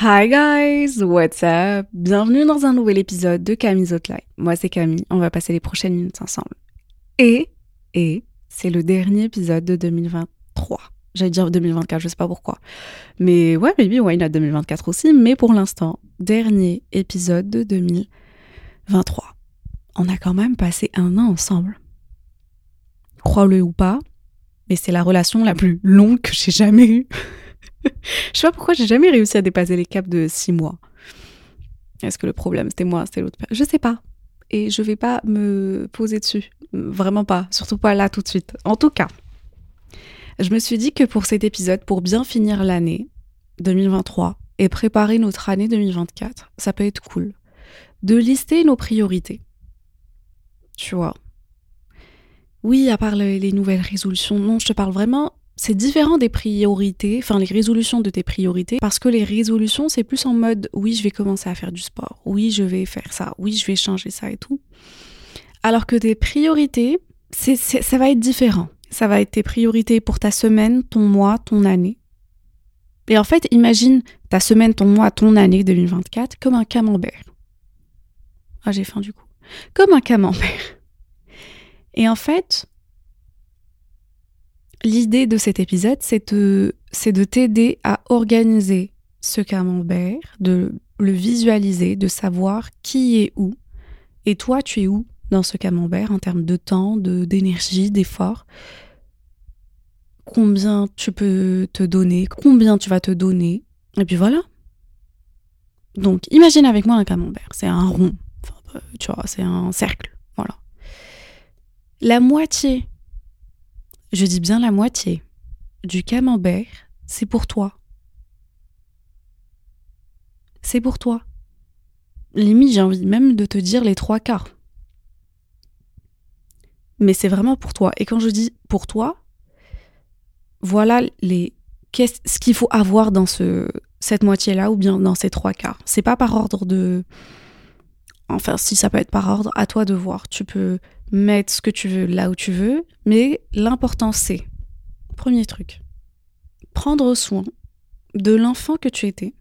Hi guys, what's up? Bienvenue dans un nouvel épisode de Camille's Hotline. Moi c'est Camille, on va passer les prochaines minutes ensemble. Et, et, c'est le dernier épisode de 2023. J'allais dire 2024, je sais pas pourquoi. Mais ouais, baby, why not 2024 aussi. Mais pour l'instant, dernier épisode de 2023. On a quand même passé un an ensemble. Crois-le ou pas, mais c'est la relation la plus longue que j'ai jamais eue. je sais pas pourquoi j'ai jamais réussi à dépasser les caps de six mois. Est-ce que le problème c'était moi, c'était l'autre Je sais pas. Et je vais pas me poser dessus. Vraiment pas. Surtout pas là tout de suite. En tout cas, je me suis dit que pour cet épisode, pour bien finir l'année 2023 et préparer notre année 2024, ça peut être cool de lister nos priorités. Tu vois. Oui, à part les nouvelles résolutions, non, je te parle vraiment c'est différent des priorités, enfin les résolutions de tes priorités, parce que les résolutions, c'est plus en mode oui, je vais commencer à faire du sport, oui, je vais faire ça, oui, je vais changer ça et tout. Alors que tes priorités, ça va être différent. Ça va être tes priorités pour ta semaine, ton mois, ton année. Et en fait, imagine ta semaine, ton mois, ton année 2024 comme un camembert. Ah, j'ai faim du coup. Comme un camembert. Et en fait, l'idée de cet épisode, c'est de, c'est de t'aider à organiser ce camembert, de le visualiser, de savoir qui est où. Et toi, tu es où dans ce camembert en termes de temps, de, d'énergie, d'effort? Combien tu peux te donner? Combien tu vas te donner? Et puis voilà. Donc, imagine avec moi un camembert. C'est un rond. Enfin, tu vois, c'est un cercle. Voilà. La moitié je dis bien la moitié, du camembert, c'est pour toi. C'est pour toi. Limite, j'ai envie même de te dire les trois quarts. Mais c'est vraiment pour toi. Et quand je dis pour toi, voilà les ce qu'il faut avoir dans ce, cette moitié-là ou bien dans ces trois quarts. C'est pas par ordre de. Enfin, si ça peut être par ordre, à toi de voir. Tu peux mettre ce que tu veux là où tu veux, mais l'important c'est, premier truc, prendre soin de l'enfant que tu étais.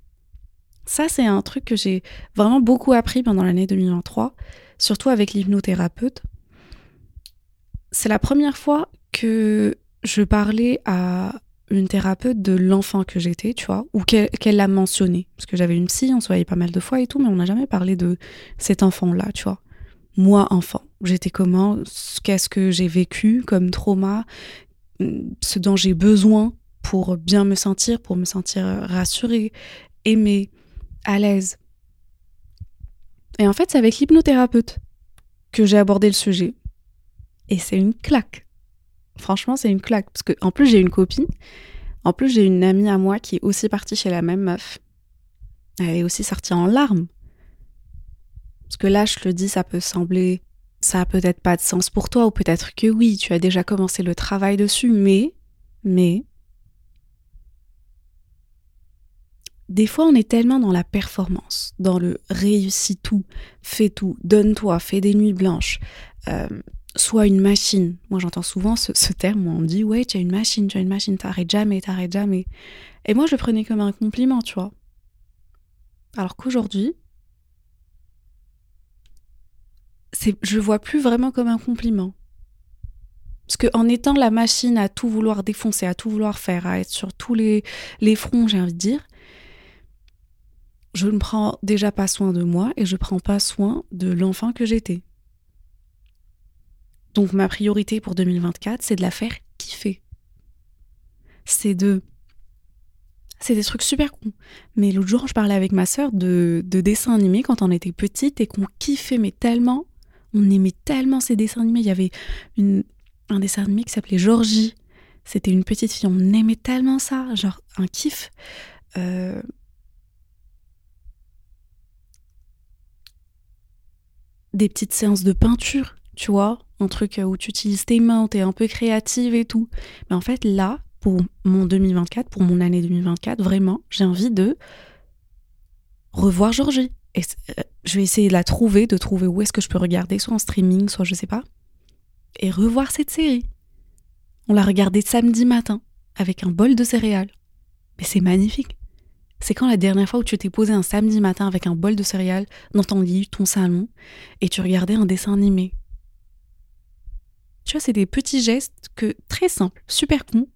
Ça, c'est un truc que j'ai vraiment beaucoup appris pendant l'année 2023, surtout avec l'hypnothérapeute. C'est la première fois que je parlais à une thérapeute de l'enfant que j'étais, tu vois, ou qu'elle l'a mentionné. Parce que j'avais une psy, on se voyait pas mal de fois et tout, mais on n'a jamais parlé de cet enfant-là, tu vois. Moi, enfant. J'étais comment? Qu'est-ce que j'ai vécu comme trauma? Ce dont j'ai besoin pour bien me sentir, pour me sentir rassurée, aimée, à l'aise. Et en fait, c'est avec l'hypnothérapeute que j'ai abordé le sujet. Et c'est une claque. Franchement, c'est une claque. Parce que, en plus, j'ai une copine. En plus, j'ai une amie à moi qui est aussi partie chez la même meuf. Elle est aussi sortie en larmes. Parce que là, je le dis, ça peut sembler ça a peut-être pas de sens pour toi, ou peut-être que oui, tu as déjà commencé le travail dessus, mais, mais, des fois on est tellement dans la performance, dans le réussis tout, fais tout, donne-toi, fais des nuits blanches, euh, sois une machine. Moi j'entends souvent ce, terme où on dit ouais, tu as une machine, tu as une machine, t'arrêtes jamais, t'arrêtes jamais. Et moi je le prenais comme un compliment, tu vois. Alors qu'aujourd'hui, je le vois plus vraiment comme un compliment. Parce qu'en étant la machine à tout vouloir défoncer, à tout vouloir faire, à être sur tous les, fronts, j'ai envie de dire, je ne prends déjà pas soin de moi et je ne prends pas soin de l'enfant que j'étais. Donc ma priorité pour 2024, c'est de la faire kiffer. C'est de... C'est des trucs super cons. Mais l'autre jour, je parlais avec ma sœur de, de dessins animés quand on était petite et qu'on kiffait mais tellement on aimait tellement ces dessins animés. Il y avait un dessin animé qui s'appelait Georgie. C'était une petite fille, on aimait tellement ça, genre un kiff. Euh, des petites séances de peinture, tu vois, un truc où tu utilises tes mains, t'es un peu créative et tout. Mais en fait, là, pour mon 2024, pour mon année 2024, vraiment, j'ai envie de revoir Georgie. Et euh, je vais essayer de la trouver, de trouver où est-ce que je peux regarder, soit en streaming, soit je sais pas. Et revoir cette série. On l'a regardée samedi matin, avec un bol de céréales. Mais c'est magnifique. C'est quand la dernière fois où tu t'es posé un samedi matin avec un bol de céréales dans ton lit, ton salon, et tu regardais un dessin animé. Tu vois, c'est des petits gestes que très simples, super cons,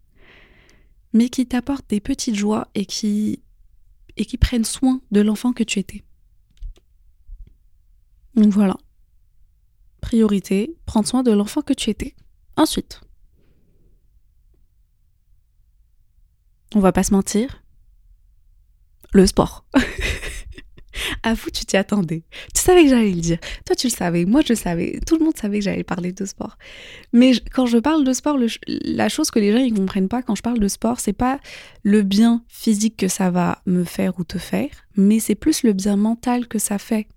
mais qui t'apportent des petites joies et qui et qui prennent soin de l'enfant que tu étais. Donc voilà. Priorité, prendre soin de l'enfant que tu étais. Ensuite, on va pas se mentir, le sport. À vous, tu t'y attendais. Tu savais que j'allais le dire. Toi, tu le savais. Moi, je le savais. Tout le monde savait que j'allais parler de sport. Mais quand je parle de sport, la chose que les gens ne comprennent pas quand je parle de sport, c'est pas le bien physique que ça va me faire ou te faire, mais c'est plus le bien mental que ça fait.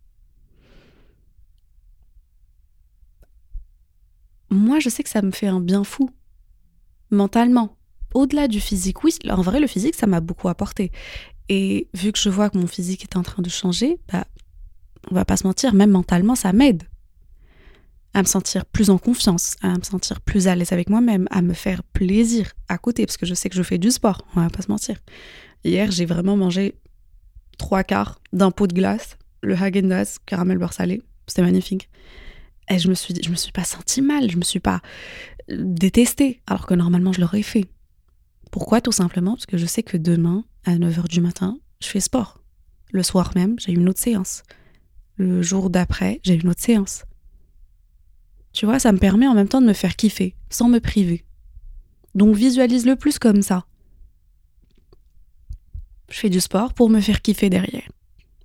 Moi, je sais que ça me fait un bien fou. Mentalement au-delà du physique, oui, en vrai, le physique, ça m'a beaucoup apporté. Et vu que je vois que mon physique est en train de changer, bah, on va pas se mentir, même mentalement, ça m'aide à me sentir plus en confiance, à me sentir plus à l'aise avec moi-même, à me faire plaisir à côté, parce que je sais que je fais du sport, on va pas se mentir. Hier, j'ai vraiment mangé trois quarts d'un pot de glace, le Häagen-Dazs caramel beurre salé, c'était magnifique. Et je me suis je me suis pas senti mal, je me suis pas détestée, alors que normalement je l'aurais fait. Pourquoi? Tout simplement parce que je sais que demain, à 9h du matin, je fais sport. Le soir même, j'ai une autre séance. Le jour d'après, j'ai une autre séance. Tu vois, ça me permet en même temps de me faire kiffer, sans me priver. Donc visualise le plus comme ça. Je fais du sport pour me faire kiffer derrière.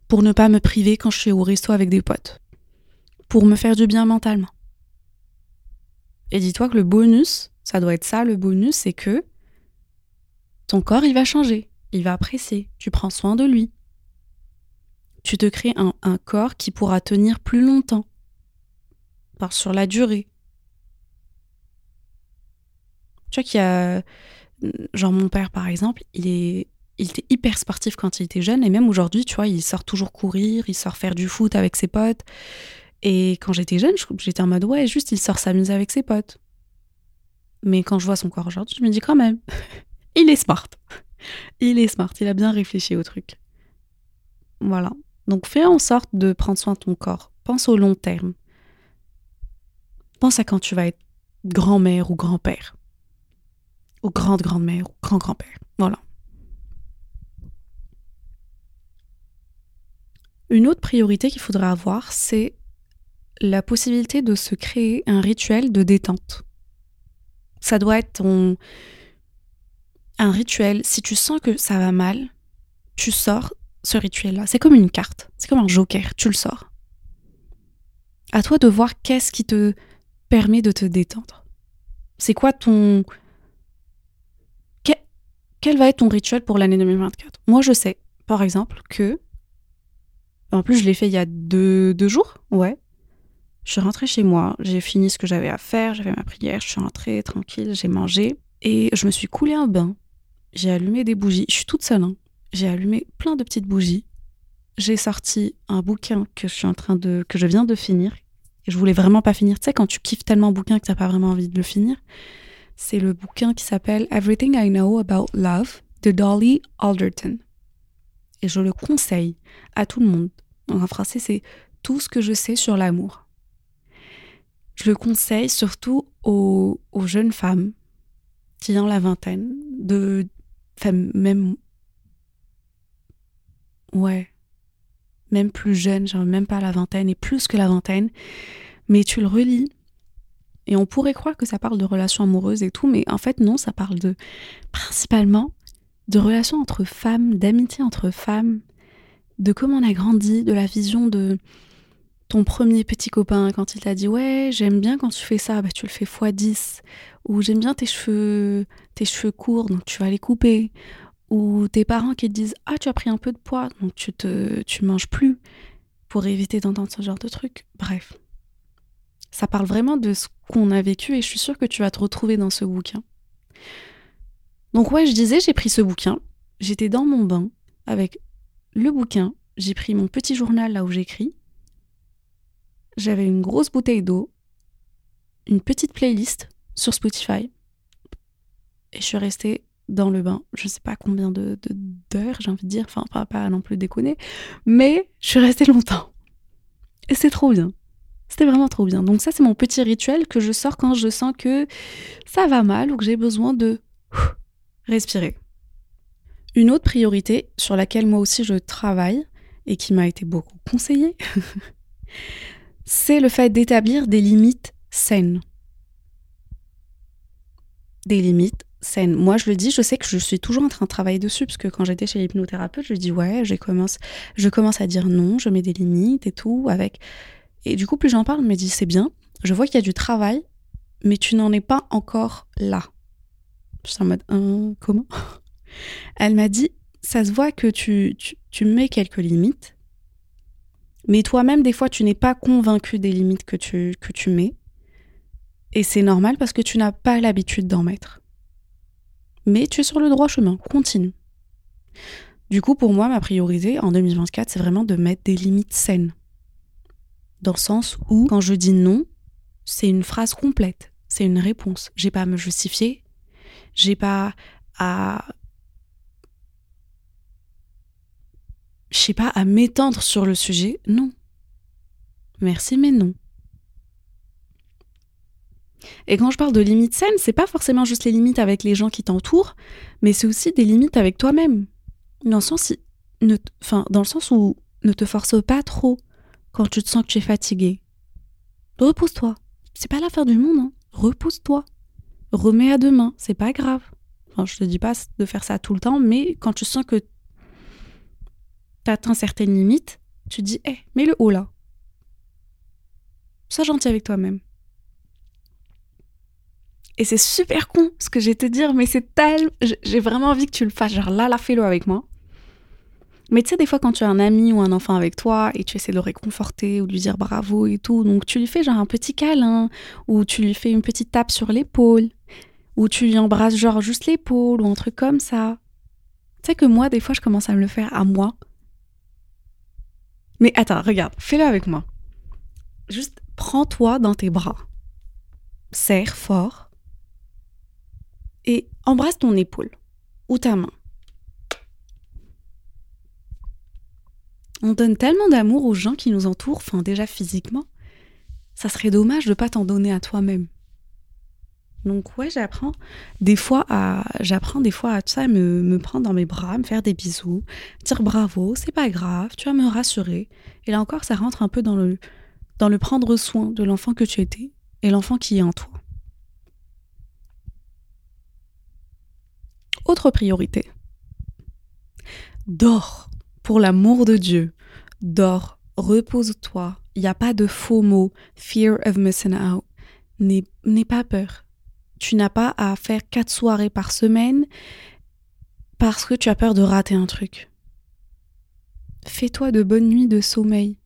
Pour ne pas me priver quand je suis au resto avec des potes. Pour me faire du bien mentalement. Et dis-toi que le bonus, ça doit être ça le bonus, c'est que ton corps, il va changer, il va apprécier, tu prends soin de lui. Tu te crées un, corps qui pourra tenir plus longtemps, par sur la durée. Tu vois qu'il y a, genre mon père par exemple, il est, il était hyper sportif quand il était jeune et même aujourd'hui, tu vois, il sort toujours courir, il sort faire du foot avec ses potes. Et quand j'étais jeune, j'étais en mode ouais, juste il sort s'amuser avec ses potes. Mais quand je vois son corps aujourd'hui, je me dis quand même, il est smart. Il est smart, il a bien réfléchi au truc. Voilà. Donc fais en sorte de prendre soin de ton corps. Pense au long terme. Pense à quand tu vas être grand-mère ou grand-père. Ou grande-grand-mère ou grand-grand-père. Voilà. Une autre priorité qu'il faudra avoir, c'est la possibilité de se créer un rituel de détente. Ça doit être ton, un rituel, si tu sens que ça va mal, tu sors ce rituel-là. C'est comme une carte, c'est comme un joker, tu le sors. À toi de voir qu'est-ce qui te permet de te détendre. C'est quoi ton... Quel va être ton rituel pour l'année 2024 Moi, je sais, par exemple, que... En plus, je l'ai fait il y a deux, deux jours, ouais. Je suis rentrée chez moi, j'ai fini ce que j'avais à faire, j'avais ma prière, je suis rentrée tranquille, j'ai mangé et je me suis coulé un bain j'ai allumé des bougies. Je suis toute seule. Hein. J'ai allumé plein de petites bougies. J'ai sorti un bouquin que je suis en train de que je viens de finir et je voulais vraiment pas finir. Tu sais quand tu kiffes tellement un bouquin que t'as pas vraiment envie de le finir. C'est le bouquin qui s'appelle Everything I Know About Love de Dolly Alderton. Et je le conseille à tout le monde. En français, c'est tout ce que je sais sur l'amour. Je le conseille surtout aux, jeunes femmes qui ont la vingtaine de même ouais même plus jeune genre même pas la vingtaine et plus que la vingtaine mais tu le relis. Et on pourrait croire que ça parle de relations amoureuses et tout mais en fait non ça parle de principalement de relations entre femmes d'amitié entre femmes de comment on a grandi de la vision de ton premier petit copain quand il t'a dit ouais j'aime bien quand tu fais ça, bah, tu le fais x 10. Ou j'aime bien tes cheveux, tes cheveux courts, donc tu vas les couper. Ou tes parents qui te disent ah tu as pris un peu de poids, donc tu te tu manges plus pour éviter d'entendre ce genre de truc. Bref, ça parle vraiment de ce qu'on a vécu et je suis sûre que tu vas te retrouver dans ce bouquin. Donc ouais, je disais, j'ai pris ce bouquin, j'étais dans mon bain avec le bouquin, j'ai pris mon petit journal là où j'écris, j'avais une grosse bouteille d'eau, une petite playlist sur Spotify, et je suis restée dans le bain, je sais pas combien de d'heures, j'ai envie de dire, enfin pas, pas non plus déconner, mais je suis restée longtemps. Et c'est trop bien. C'était vraiment trop bien. Donc ça, c'est mon petit rituel que je sors quand je sens que ça va mal ou que j'ai besoin de respirer. Une autre priorité sur laquelle moi aussi je travaille et qui m'a été beaucoup conseillée, c'est le fait d'établir des limites saines. Des limites saines. Moi, je le dis, je sais que je suis toujours en train de travailler dessus, parce que quand j'étais chez l'hypnothérapeute, je dis ouais, je commence, je commence à dire non, je mets des limites et tout, avec et du coup, plus j'en parle, je me dit c'est bien, je vois qu'il y a du travail, mais tu n'en es pas encore là. Je suis en mode hein, comment? Elle m'a dit ça se voit que tu, tu, mets quelques limites, mais toi-même, des fois, tu n'es pas convaincu des limites que tu, que tu mets. Et c'est normal parce que tu n'as pas l'habitude d'en mettre. Mais tu es sur le droit chemin, continue. Du coup, pour moi, ma priorité en 2024, c'est vraiment de mettre des limites saines dans le sens où quand je dis non, c'est une phrase complète, c'est une réponse. J'ai pas à me justifier, j'ai pas à je sais pas à m'étendre sur le sujet, non. Merci mais non. Et quand je parle de limites saines, c'est pas forcément juste les limites avec les gens qui t'entourent, mais c'est aussi des limites avec toi-même. Dans le sens, enfin, dans le sens où ne te force pas trop quand tu te sens que tu es fatigué. Repose-toi. C'est pas l'affaire du monde, hein. Repose-toi. Remets à demain, c'est pas grave. Enfin, je te dis pas de faire ça tout le temps, mais quand tu sens que tu atteins certaines limites, tu dis, hé, mets le haut là. Sois gentil avec toi-même. Et c'est super con ce que j'ai te dire, mais c'est tellement. J'ai vraiment envie que tu le fasses. Genre là, là, fais-le avec moi. Mais tu sais, des fois, quand tu as un ami ou un enfant avec toi et tu essaies de le réconforter ou de lui dire bravo et tout, donc tu lui fais genre un petit câlin ou tu lui fais une petite tape sur l'épaule ou tu lui embrasses genre juste l'épaule ou un truc comme ça. Tu sais que moi, des fois, je commence à me le faire à moi. Mais attends, regarde, fais-le avec moi. Juste prends-toi dans tes bras. Serre fort. Et embrasse ton épaule ou ta main. On donne tellement d'amour aux gens qui nous entourent, enfin déjà physiquement. Ça serait dommage de pas t'en donner à toi-même. Donc ouais, j'apprends des fois à j'apprends des fois à ça, me, prendre dans mes bras, me faire des bisous, dire bravo, c'est pas grave, tu vas me rassurer. Et là encore, ça rentre un peu dans le dans le prendre soin de l'enfant que tu étais et l'enfant qui est en toi. Autre priorité. Dors pour l'amour de Dieu, dors, repose-toi. Il n'y a pas de faux mots. Fear of missing out. N'aie pas peur. Tu n'as pas à faire quatre soirées par semaine parce que tu as peur de rater un truc. Fais-toi de bonnes nuits de sommeil.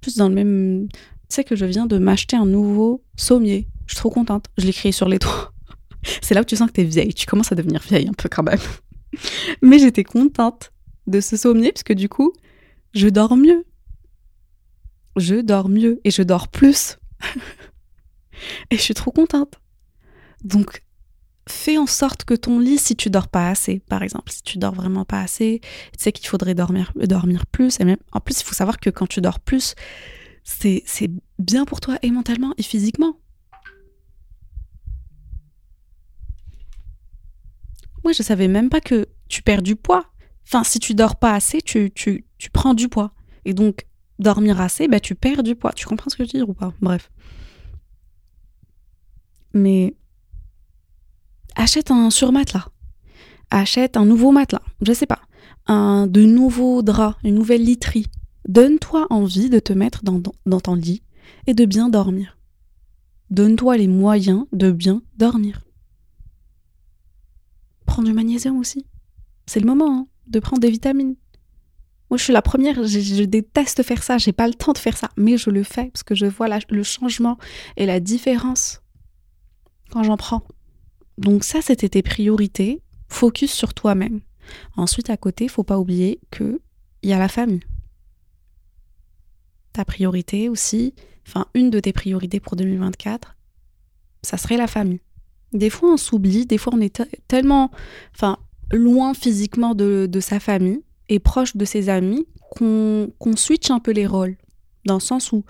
Plus dans le même. Tu sais que je viens de m'acheter un nouveau sommier. Je suis trop contente. Je l'ai créé sur les toits. C'est là où tu sens que t'es vieille. Tu commences à devenir vieille un peu quand même. Mais j'étais contente de ce sommier parce que du coup, je dors mieux. Je dors mieux et je dors plus. et je suis trop contente. Donc, fais en sorte que ton lit, si tu dors pas assez, par exemple, si tu dors vraiment pas assez, tu sais qu'il faudrait dormir, dormir plus. Et même, en plus, il faut savoir que quand tu dors plus, c'est bien pour toi et mentalement et physiquement. Moi, je savais même pas que tu perds du poids. Enfin, si tu dors pas assez, tu, tu, tu prends du poids. Et donc, dormir assez, bah, tu perds du poids. Tu comprends ce que je veux dire ou pas? Bref. Mais achète un surmatelas. Achète un nouveau matelas. Je sais pas. Un de nouveaux draps, une nouvelle literie. Donne-toi envie de te mettre dans, ton lit et de bien dormir. Donne-toi les moyens de bien dormir. Prends du magnésium aussi. C'est le moment hein, de prendre des vitamines. Moi, je suis la première, je, déteste faire ça, j'ai pas le temps de faire ça, mais je le fais parce que je vois le changement et la différence quand j'en prends. Donc ça, c'était tes priorités. Focus sur toi-même. Ensuite, à côté, faut pas oublier que il y a la famille. Ta priorité aussi, enfin une de tes priorités pour 2024, ça serait la famille. Des fois, on s'oublie, des fois, on est tellement, enfin, loin physiquement de, de sa famille et proche de ses amis qu'on switch un peu les rôles. Dans le sens où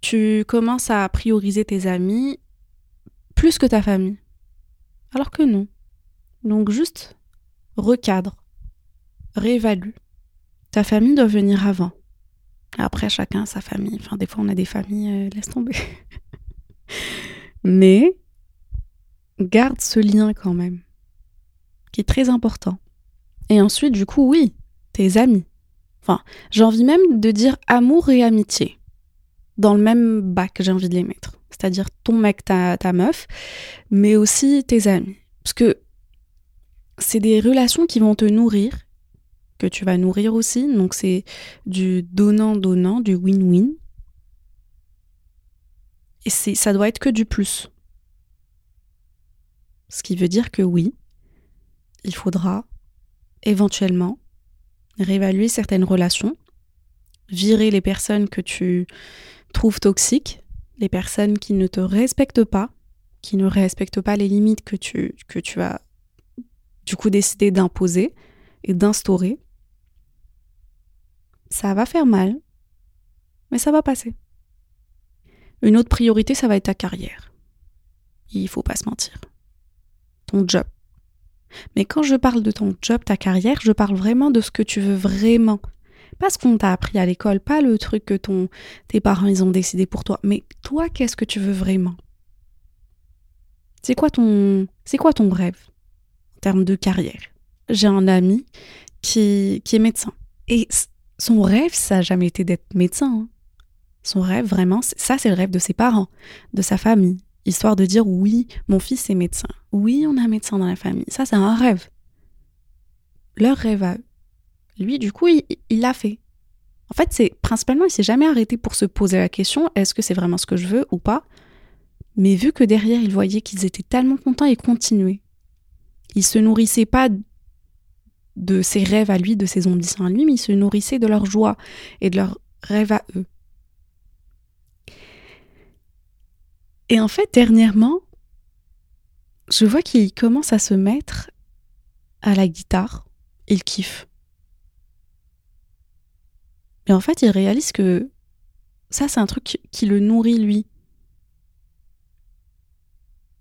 tu commences à prioriser tes amis plus que ta famille. Alors que non. Donc juste recadre, réévalue. Ta famille doit venir avant. Après, chacun sa famille. Enfin, des fois, on a des familles, euh, laisse tomber. Mais garde ce lien quand même, qui est très important. Et ensuite, du coup, oui, tes amis. Enfin, j'ai envie même de dire amour et amitié. Dans le même bac, j'ai envie de les mettre. C'est-à-dire ton mec, ta, meuf, mais aussi tes amis. Parce que c'est des relations qui vont te nourrir, que tu vas nourrir aussi. Donc c'est du donnant-donnant, du win-win. Et ça doit être que du plus. Ce qui veut dire que oui, il faudra éventuellement réévaluer certaines relations, virer les personnes que tu trouves toxiques, les personnes qui ne te respectent pas, qui ne respectent pas les limites que tu, que as du coup décidé d'imposer et d'instaurer. Ça va faire mal, mais ça va passer. Une autre priorité, ça va être ta carrière. Il faut pas se mentir. Ton job. Mais quand je parle de ton job, ta carrière, je parle vraiment de ce que tu veux vraiment. Pas ce qu'on t'a appris à l'école, pas le truc que ton, tes parents ils ont décidé pour toi, mais toi, qu'est-ce que tu veux vraiment? C'est quoi ton, c'est quoi ton rêve en termes de carrière? J'ai un ami qui, qui est médecin et son rêve, ça n'a jamais été d'être médecin. Hein. Son rêve, vraiment, ça, c'est le rêve de ses parents, de sa famille, histoire de dire oui, mon fils est médecin. Oui, on a un médecin dans la famille. Ça, c'est un rêve. Leur rêve à eux. Lui, du coup, il l'a fait. En fait, c'est principalement, il s'est jamais arrêté pour se poser la question est-ce que c'est vraiment ce que je veux ou pas? Mais vu que derrière, il voyait qu'ils étaient tellement contents, et continuaient. Il se nourrissait pas de ses rêves à lui, de ses ambitions à lui, mais il se nourrissait de leur joie et de leurs rêves à eux. Et en fait, dernièrement, je vois qu'il commence à se mettre à la guitare. Il kiffe. Mais en fait, il réalise que ça, c'est un truc qui le nourrit lui.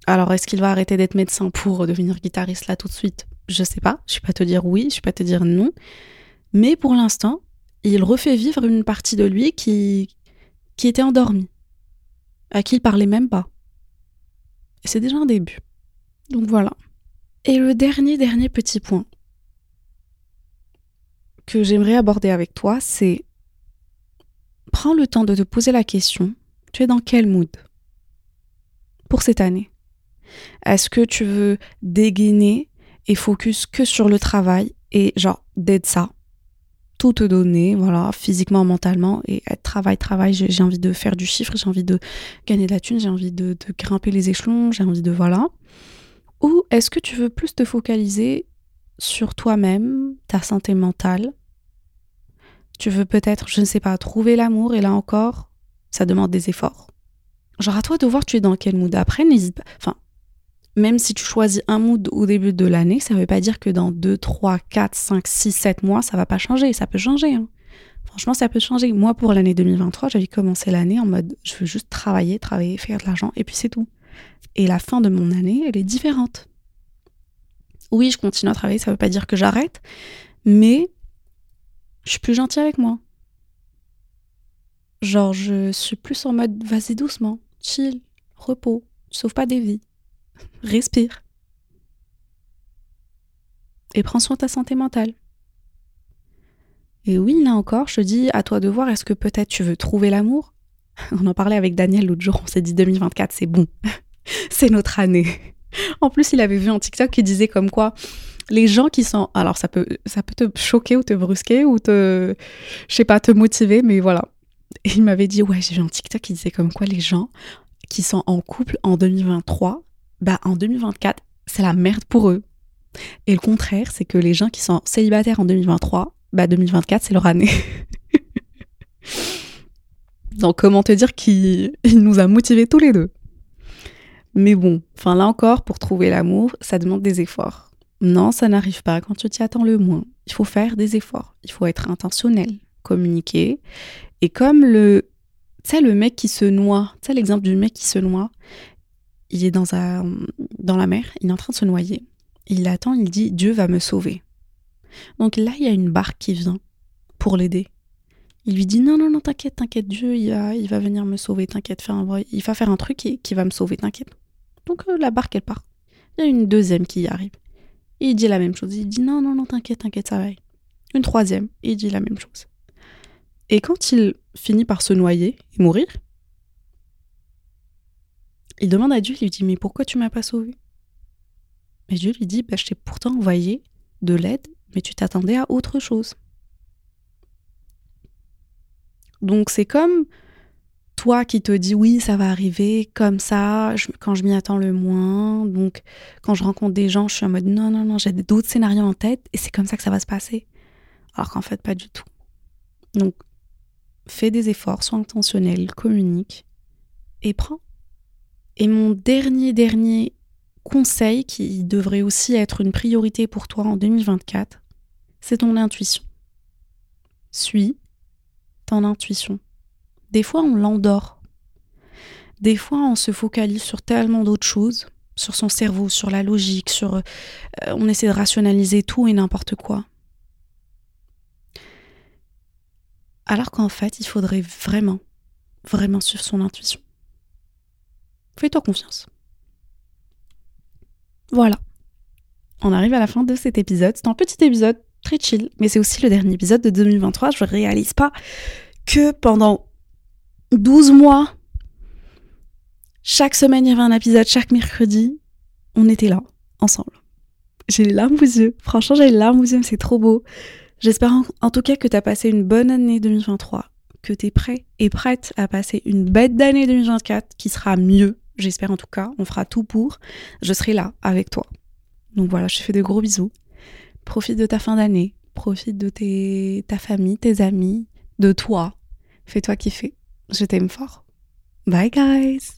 Alors, est-ce qu'il va arrêter d'être médecin pour devenir guitariste là tout de suite? Je sais pas. Je vais pas te dire oui, je vais pas te dire non. Mais pour l'instant, il refait vivre une partie de lui qui, qui était endormie à qui il parlait même pas. Et c'est déjà un début. Donc voilà. Et le dernier, dernier petit point que j'aimerais aborder avec toi, c'est prends le temps de te poser la question, tu es dans quel mood pour cette année? Est-ce que tu veux dégainer et focus que sur le travail et genre d'être ça? Tout te donner, voilà, physiquement, mentalement, et être travail, travail, j'ai envie de faire du chiffre, j'ai envie de gagner de la thune, j'ai envie de, de, grimper les échelons, j'ai envie de, voilà. Ou est-ce que tu veux plus te focaliser sur toi-même, ta santé mentale Tu veux peut-être, je ne sais pas, trouver l'amour, et là encore, ça demande des efforts. Genre à toi de voir tu es dans quel mood. Après, n'hésite pas, enfin, même si tu choisis un mood au début de l'année, ça ne veut pas dire que dans 2, 3, 4, 5, 6, 7 mois, ça va pas changer. Ça peut changer. Hein. Franchement, ça peut changer. Moi, pour l'année 2023, j'avais commencé l'année en mode je veux juste travailler, travailler, faire de l'argent, et puis c'est tout. Et la fin de mon année, elle est différente. Oui, je continue à travailler, ça ne veut pas dire que j'arrête, mais je suis plus gentille avec moi. Genre, je suis plus en mode vas-y doucement, chill, repos, tu sauves pas des vies respire. Et prends soin de ta santé mentale. Et oui, là encore, je te dis, à toi de voir, est-ce que peut-être tu veux trouver l'amour? On en parlait avec Daniel l'autre jour, on s'est dit 2024, c'est bon. c'est notre année. En plus, il avait vu un TikTok qui disait comme quoi les gens qui sont alors ça peut ça peut te choquer ou te brusquer ou te je sais pas te motiver mais voilà. Il m'avait dit ouais, j'ai vu un TikTok qui disait comme quoi les gens qui sont en couple en 2023, bah en 2024, c'est la merde pour eux. Et le contraire, c'est que les gens qui sont célibataires en 2023, bah 2024, c'est leur année. Donc comment te dire qu'il nous a motivés tous les deux. Mais bon, enfin là encore, pour trouver l'amour, ça demande des efforts. Non, ça n'arrive pas quand tu t'y attends le moins. Il faut faire des efforts. Il faut être intentionnel, communiquer. Et comme le, tu le mec qui se noie, tu sais, l'exemple du mec qui se noie, il est dans, un, dans la mer, il est en train de se noyer. Il attend, il dit Dieu va me sauver. Donc là, il y a une barque qui vient pour l'aider. Il lui dit non, non, non, t'inquiète, t'inquiète, Dieu, il va, il va venir me sauver, t'inquiète, il va faire un truc qui, qui va me sauver, t'inquiète. Donc euh, la barque, elle part. Il y a une deuxième qui y il dit la même chose. Il dit non, non, non, t'inquiète, t'inquiète, ça va. Une troisième, il dit la même chose. Et quand il finit par se noyer et mourir, il demande à Dieu, il lui dit mais pourquoi tu m'as pas sauvé? Et Dieu lui dit bah, je t'ai pourtant envoyé de l'aide, mais tu t'attendais à autre chose. Donc c'est comme toi qui te dis oui, ça va arriver comme ça, quand je m'y attends le moins. Donc, quand je rencontre des gens, je suis en mode non, non, non, j'ai d'autres scénarios en tête et c'est comme ça que ça va se passer. Alors qu'en fait, pas du tout. Donc, fais des efforts, sois intentionnel, communique et prends. Et mon dernier, dernier conseil qui devrait aussi être une priorité pour toi en 2024, c'est ton intuition. Suis ton intuition. Des fois, on l'endort. Des fois, on se focalise sur tellement d'autres choses, sur son cerveau, sur la logique, sur... Euh, on essaie de rationaliser tout et n'importe quoi. Alors qu'en fait, il faudrait vraiment, vraiment suivre son intuition. Fais-toi confiance. Voilà. On arrive à la fin de cet épisode. C'est un petit épisode très chill, mais c'est aussi le dernier épisode de 2023. Je ne réalise pas que pendant 12 mois, chaque semaine il y avait un épisode, chaque mercredi, on était là, ensemble. J'ai les larmes aux yeux, franchement j'ai les larmes aux yeux, c'est trop beau. J'espère en, tout cas que tu as passé une bonne année 2023, que tu es prêt et prête à passer une bête d'année 2024 qui sera mieux, j'espère en tout cas, on fera tout pour, je serai là avec toi. Donc voilà, je te fais de gros bisous. Profite de ta fin d'année, profite de ta famille, tes amis, de toi. Fais-toi kiffer. Je t'aime fort. Bye guys